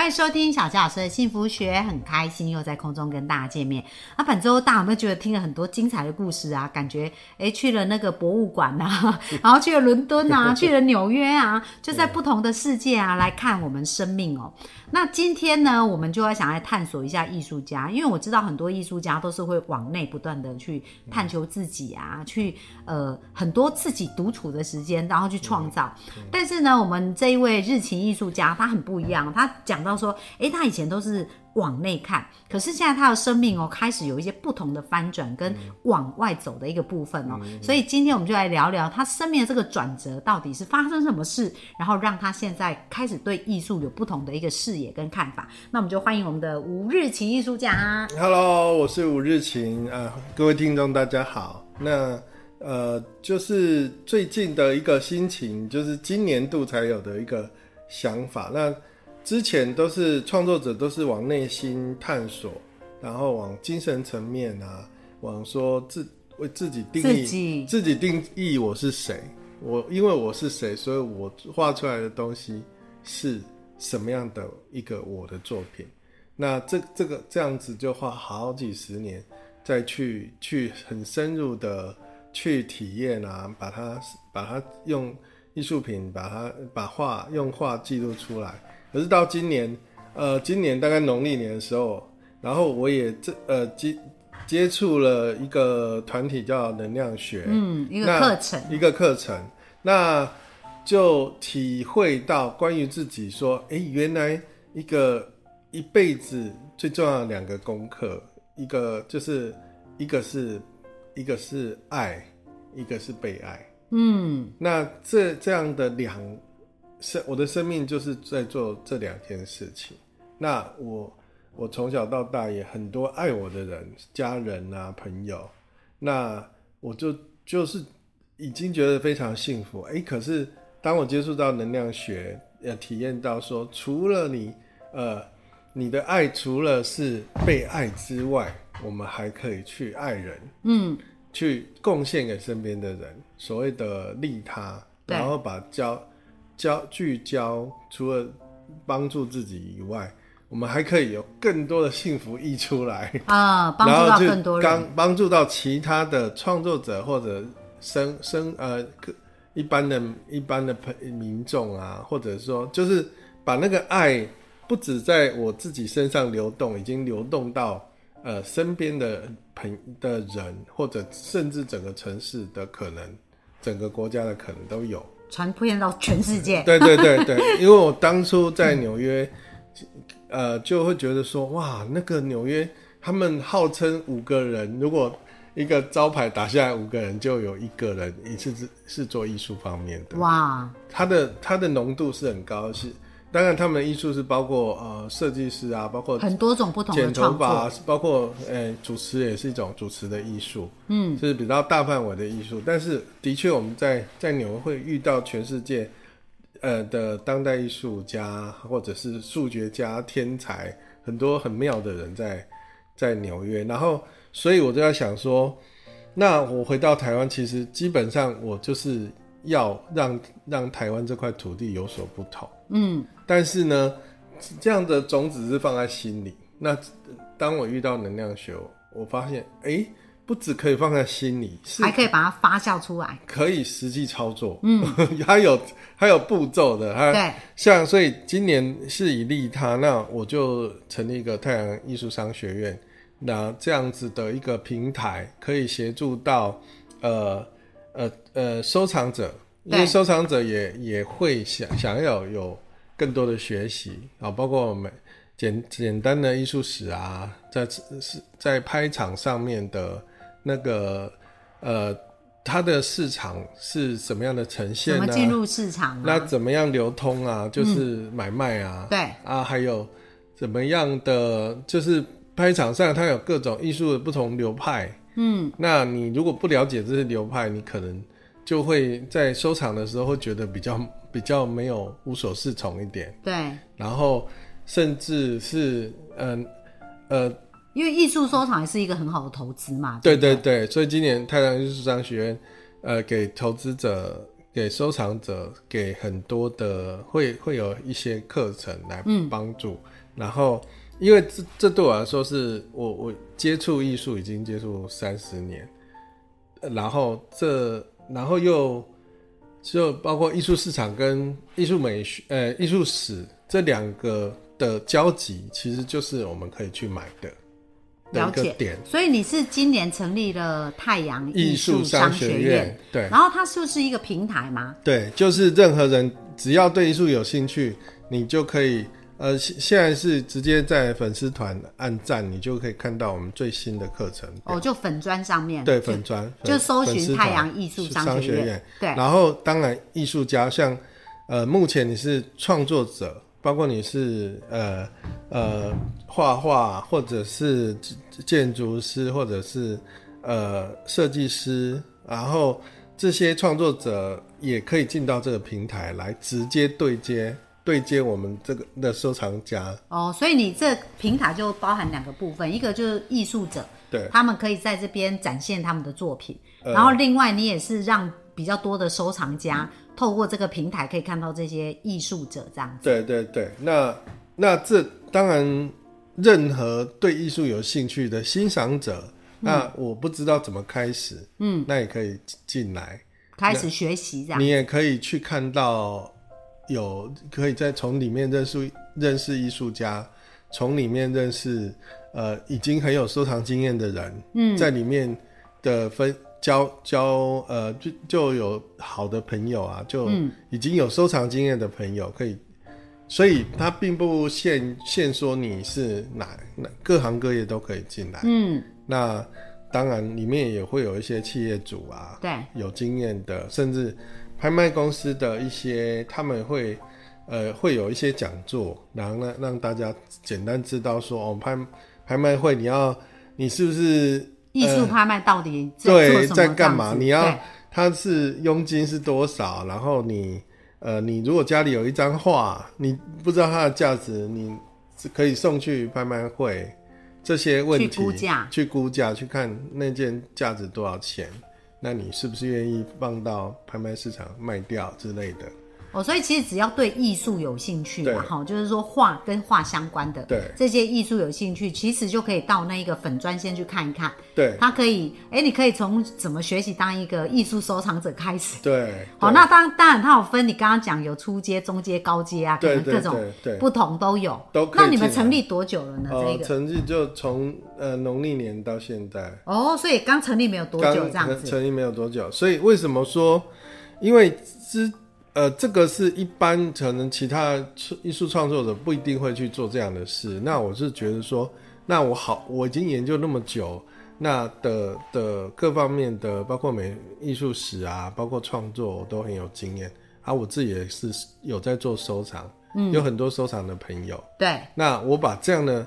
欢迎收听小纪老师的幸福学，很开心又在空中跟大家见面。那本周大家有没有觉得听了很多精彩的故事啊？感觉诶去了那个博物馆呐、然后去了伦敦啊，去了纽约啊，就在不同的世界啊来看我们生命哦。那今天呢，我们就要想来探索一下艺术家，因为我知道很多艺术家都是会往内不断的去探求自己啊，去呃很多自己独处的时间，然后去创造。但是呢，我们这一位日勤艺术家他很不一样，他讲到说，诶，他以前都是往内看，可是现在他的生命哦开始有一些不同的翻转跟往外走的一个部分哦，所以今天我们就来聊聊他生命的这个转折到底是发生什么事，然后让他现在开始对艺术有不同的一个视野跟看法。那我们就欢迎我们的吴日晴艺术家。Hello，我是吴日晴啊，各位听众大家好。那呃，就是最近的一个心情，就是今年度才有的一个想法。那之前都是创作者都是往内心探索，然后往精神层面啊，往说自为自己定义自己自己定义我是谁。我因为我是谁，所以我画出来的东西是什么样的一个我的作品。那这这个这样子就花好几十年，再去去很深入的去体验啊，把它把它用艺术品把它把画用画记录出来。可是到今年，呃，今年大概农历年的时候，然后我也这呃接接触了一个团体叫能量学，嗯，一个那课程，一个课程，那就体会到关于自己说，诶，原来一个一辈子最重要的两个功课，一个就是一个是一个是爱，一个是被爱。嗯那这这样的两生，我的生命就是在做这两件事情。那我我从小到大也很多爱我的人，家人啊朋友，那我就就是已经觉得非常幸福。诶，可是当我接触到能量学，呃，体验到说，除了你呃你的爱，除了是被爱之外，我们还可以去爱人。嗯，去贡献给身边的人，所谓的利他，然后把焦焦聚焦，除了帮助自己以外，我们还可以有更多的幸福溢出来，啊，帮助更多人。帮帮助到其他的创作者或者生生呃一般的一般的朋民众啊，或者说就是把那个爱不止在我自己身上流动，已经流动到呃身边的朋的人，或者甚至整个城市的可能，整个国家的可能都有。传遍到全世界。对对对对，因为我当初在纽约，呃，就会觉得说，哇，那个纽约他们号称五个人，如果一个招牌打下来，五个人就有一个人一次是是做艺术方面的，哇，它的它的浓度是很高，是当然他们的艺术是包括呃设计师啊，包括很多种不同的剪头创发作。，包括呃主持也是一种主持的艺术，嗯，是比较大范围的艺术。但是的确我们在在纽约会遇到全世界呃的当代艺术家或者是数学家、天才，很多很妙的人在在纽约。然后，所以我就在想说，那我回到台湾，其实基本上我就是要让让台湾这块土地有所不同。嗯，但是呢，这样的种子是放在心里。那当我遇到能量学，我发现，哎，不只可以放在心里，是还可以把它发酵出来。可以实际操作。嗯，它有它有步骤的。它对，像所以今年是以利他，那我就成立一个太阳艺术商学院，那这样子的一个平台，可以协助到呃呃呃收藏者，因为收藏者也也会想想要有更多的学习啊，包括我们简简单的艺术史啊，在是在拍场上面的那个呃。它的市场是什么样的呈现呢？怎么进入市场那啊？怎么样流通啊？就是买卖啊，对，啊，还有怎么样的，就是拍场上它有各种艺术的不同流派。嗯，那你如果不了解这些流派，你可能就会在收藏的时候会觉得比较比较没有无所适从一点，对，然后甚至是嗯呃因为艺术收藏也是一个很好的投资嘛。对不对对，所以今年太阳艺术商学院，呃，给投资者、给收藏者、给很多的会会有一些课程来帮助。然后，因为这这对我来说是我我接触艺术已经接触三十年，呃然后这然后又就包括艺术市场跟艺术美学呃艺术史这两个的交集，其实就是我们可以去买的的了解点。所以你是今年成立了太阳艺术术商商学院院，，对然后它就是一个平台吗？对，就是任何人只要对艺术有兴趣，你就可以呃，现现在是直接在粉丝团按赞，你就可以看到我们最新的课程。哦，就粉砖上面对，粉砖就搜寻太阳艺术商商学院院。对然后当然艺术家像呃，目前你是创作者，包括你是呃呃画画，或者是建筑师，或者是呃设计师，然后这些创作者也可以进到这个平台来直接对接对接我们这个的收藏家。哦，所以你这平台就包含两个部分，一个就是艺术者，对。他们可以在这边展现他们的作品，呃。然后另外你也是让比较多的收藏家透过这个平台可以看到这些艺术者这样子。对对对，那那这当然，任何对艺术有兴趣的欣赏者，那我不知道怎么开始，嗯，那也可以进来，开始学习这样。你，也可以去看到有可以再从里面认识认识艺术家，从里面认识呃已经很有收藏经验的人，嗯，在里面的分交交呃就就有好的朋友啊，就已经有收藏经验的朋友可以。所以他并不限限说你是哪哪各行各业都可以进来，嗯，那当然里面也会有一些企业主啊，对，有经验的，甚至拍卖公司的一些，他们会呃会有一些讲座，然后呢让大家简单知道说，哦，拍拍卖会你要你是不是艺术拍卖到底在对在干嘛？你要对它是佣金是多少？然后你呃你如果家里有一张画，你不知道它的价值，你是可以送去拍卖会。这些问题去估价去估价，去看那件价值多少钱，那你是不是愿意放到拍卖市场卖掉之类的？哦，所以其实只要对艺术有兴趣对嘛，哈，就是说画跟画相关的，对这些艺术有兴趣，其实就可以到那一个粉专先去看一看，对他可以，哎，你可以从怎么学习当一个艺术收藏者开始。对，好，对那当当然它有分，你刚刚讲有初阶、中阶、高阶啊，可对对能各种不同都有。那你们成立多久了呢？哦这，个成绩就从呃农历年到现在，哦，所以刚成立没有多久这样子。成立没有多久，所以为什么说？因为之呃，这个是一般可能其他艺术创作者不一定会去做这样的事。那我是觉得说，那我好，我已经研究那么久，那的的各方面的，包括美艺术史啊，包括创作，我都很有经验。啊，我自己也是有在做收藏，嗯，有很多收藏的朋友。对，那我把这样的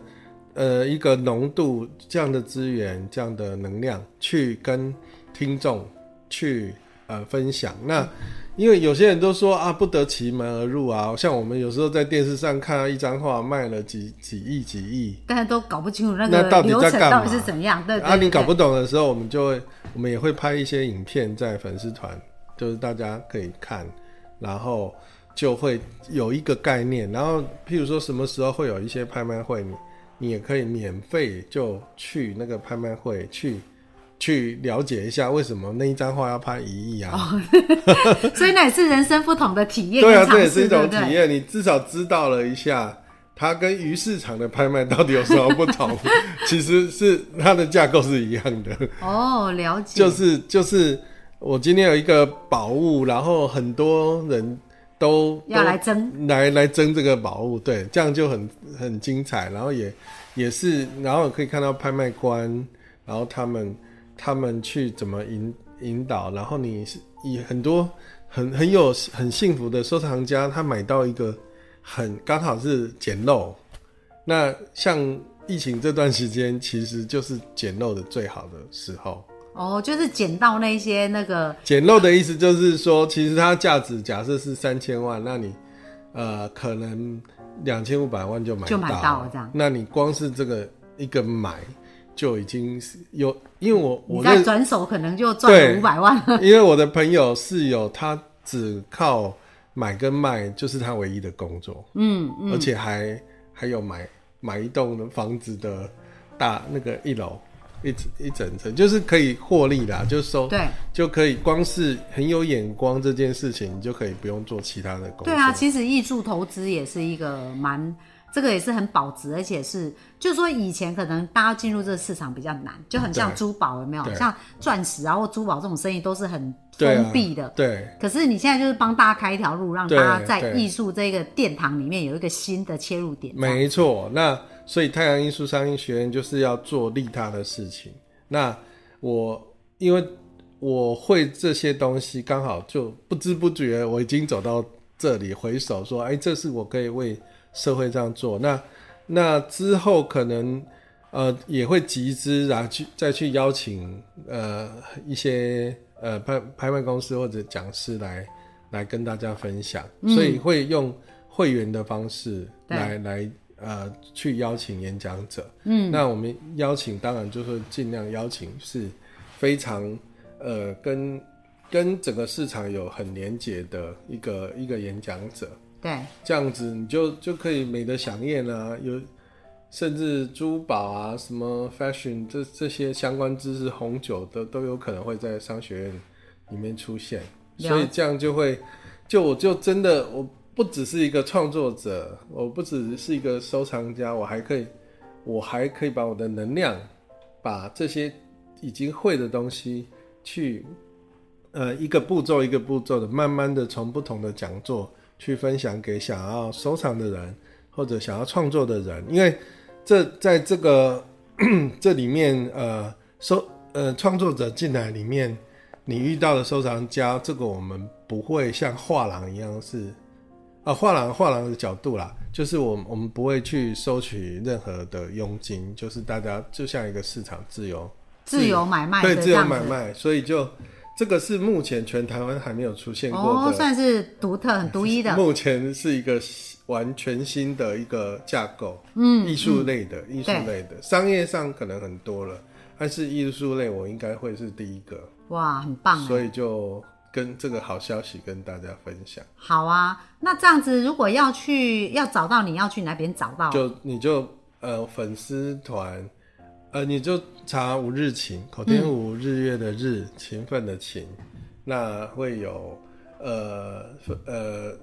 呃一个浓度、这样的资源、这样的能量，去跟听众去呃分享。那因为有些人都说啊，不得其门而入啊，像我们有时候在电视上看到一张画卖了几几亿、几亿，但是都搞不清楚那那到底个流程到底是怎样。对对啊，你搞不懂的时候，我们就会，我们也会拍一些影片在粉丝团，就是大家可以看，然后就会有一个概念。然后，譬如说什么时候会有一些拍卖会，你你也可以免费就去那个拍卖会去去了解一下为什么那一张画要拍一亿啊？所以那也是人生不同的体验对啊，这也是一？种体验，你至少知道了一下。它跟鱼市场的拍卖到底有什么不同？其实是它的架构是一样的。哦，了解。就是就是我今天有一个宝物，然后很多人都要来都争来来争这个宝物，对，这样就很很精彩，然后也也是，然后可以看到拍卖官，然后他们他们去怎么引引导，然后你是以很多很很有很幸福的收藏家，他买到一个很刚好是捡漏，那像疫情这段时间，其实就是捡漏的最好的时候。哦，就是捡到那些那个捡漏的意思就是说，其实它价值假设是三千万，那你呃可能两千五百万就买就买到到了这样。那你光是这个一个买就已经是有，因为我我认再转手可能就赚了五百万了。因为我的朋友室友他只靠买跟卖就是他唯一的工作，嗯而且还还有买买一栋房子的大那个一楼一一整层，就是可以获利啦，就收对就可以光是很有眼光这件事情，你就可以不用做其他的工作。对啊，其实艺术投资也是一个蛮，这个也是很保值，而且是就是说以前可能大家进入这个市场比较难，就很像珠宝有没有？像钻石啊或珠宝这种生意都是很封闭的。对可是你现在就是帮大家开一条路，让大家在对艺术这个殿堂里面有一个新的切入点。没错，那所以太阳艺术商业学院就是要做利他的事情。那我因为我会这些东西，刚好就不知不觉我已经走到这里，回首说，哎，这是我可以为社会这样做。那那之后可能呃也会集资，然后去再去邀请呃一些呃拍拍卖公司或者讲师来来跟大家分享，所以会用会员的方式对来来呃去邀请演讲者。嗯，那我们邀请当然就是尽量邀请是非常呃跟跟整个市场有很连结的一个一个演讲者。对。这样子你就就可以美的享宴啊，有甚至珠宝啊、什么 fashion 这这些相关知识、红酒的都有可能会在商学院里面出现，所以这样就会，就我就真的我不只是一个创作者，我不只是一个收藏家，我还可以，我还可以把我的能量，把这些已经会的东西去，呃，一个步骤一个步骤的，慢慢的从不同的讲座去分享给想要收藏的人或者想要创作的人，因为这在这个 这里面，呃，收呃创作者进来里面，你遇到的收藏家，这个我们不会像画廊一样是。啊，画廊画廊的角度啦，就是我们我们不会去收取任何的佣金，就是大家就像一个市场自由自由买卖对自由。买卖，所以就这个是目前全台湾还没有出现过哦，的，算是独特、很独一的。目前是一个完全新的一个架构，嗯，艺术类的，艺术类的，商业上可能很多了，但是艺术类我应该会是第一个，哇，很棒哎！所以就跟这个好消息跟大家分享，好啊，那这样子，如果要去要找到你要去哪边找到？就你就呃粉丝团，呃你就查五日晴，口天吴日月的日，勤奋的勤，那会有呃呃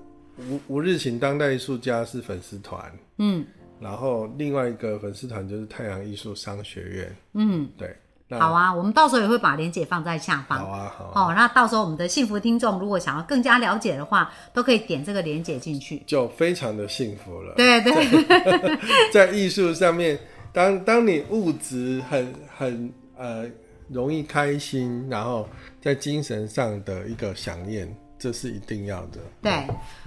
吴吴日晴当代艺术家是粉丝团，嗯然后另外一个粉丝团就是太阳艺术商学院，嗯，对，那好啊，我们到时候也会把链接放在下方。好啊好啊，哦，那到时候我们的幸福听众如果想要更加了解的话，都可以点这个链接进去。就非常的幸福了。对对，在艺术上面，当当你物质很很呃容易开心，然后在精神上的一个响应，这是一定要的。对，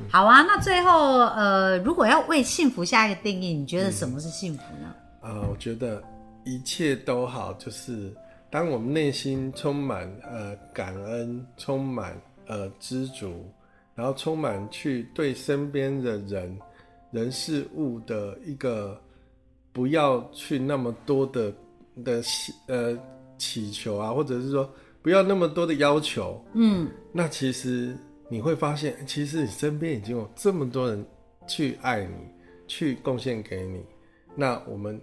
好啊。那最后，呃，如果要为幸福下一个定义，你觉得什么是幸福呢？呃，我觉得一切都好，就是当我们内心充满呃感恩，充满呃知足，然后充满去对身边的人、人事物的一个不要去那么多的的祈呃祈求啊，或者是说不要那么多的要求，嗯，那其实你会发现，其实你身边已经有这么多人去爱你，去贡献给你。那我们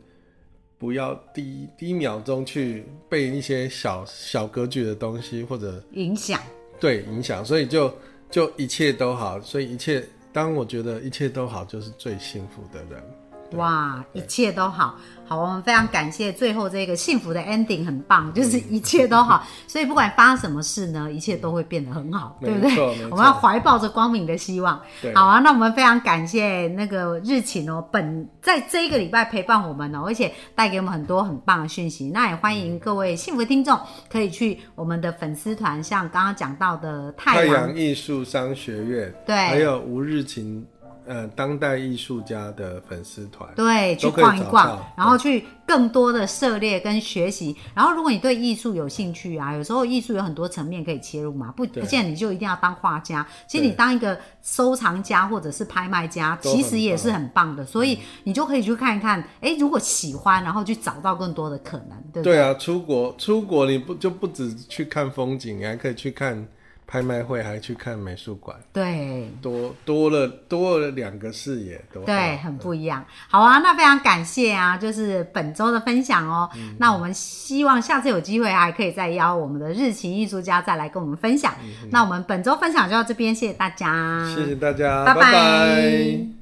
不要第一第一秒钟去被一些小小格局的东西或者影响。对影响，所以就就一切都好。所以一切，当我觉得一切都好，就是最幸福的人。哇，一切都好，好，我们非常感谢最后这个幸福的 ending 很棒，就是一切都好，所以不管发生什么事呢，一切都会变得很好，对不对？我们要怀抱着光明的希望。好啊，那我们非常感谢那个日勤哦，本在这一个礼拜陪伴我们哦，而且带给我们很多很棒的讯息。那也欢迎各位幸福听众可以去我们的粉丝团，像刚刚讲到的太阳太阳艺术商学院，对。还有吴日勤呃当代艺术家的粉丝团，对，去逛一逛，然后去更多的涉猎跟学习。然后，如果你对艺术有兴趣啊，有时候艺术有很多层面可以切入嘛，不不见你就一定要当画家。其实你当一个收藏家或者是拍卖家，其实也是很棒的。所以你就可以去看一看，哎，如果喜欢，然后去找到更多的可能，对不对？对啊，出国出国你不就不止去看风景，你还可以去看拍卖会，还去看美术馆，对。多多了多了两个视野，多对，很不一样。好啊，那非常感谢啊，就是本周的分享哦。嗯。那我们希望下次有机会还可以再邀我们的日勤艺术家再来跟我们分享。那我们本周分享就到这边，谢谢大家，谢谢大家，拜。拜拜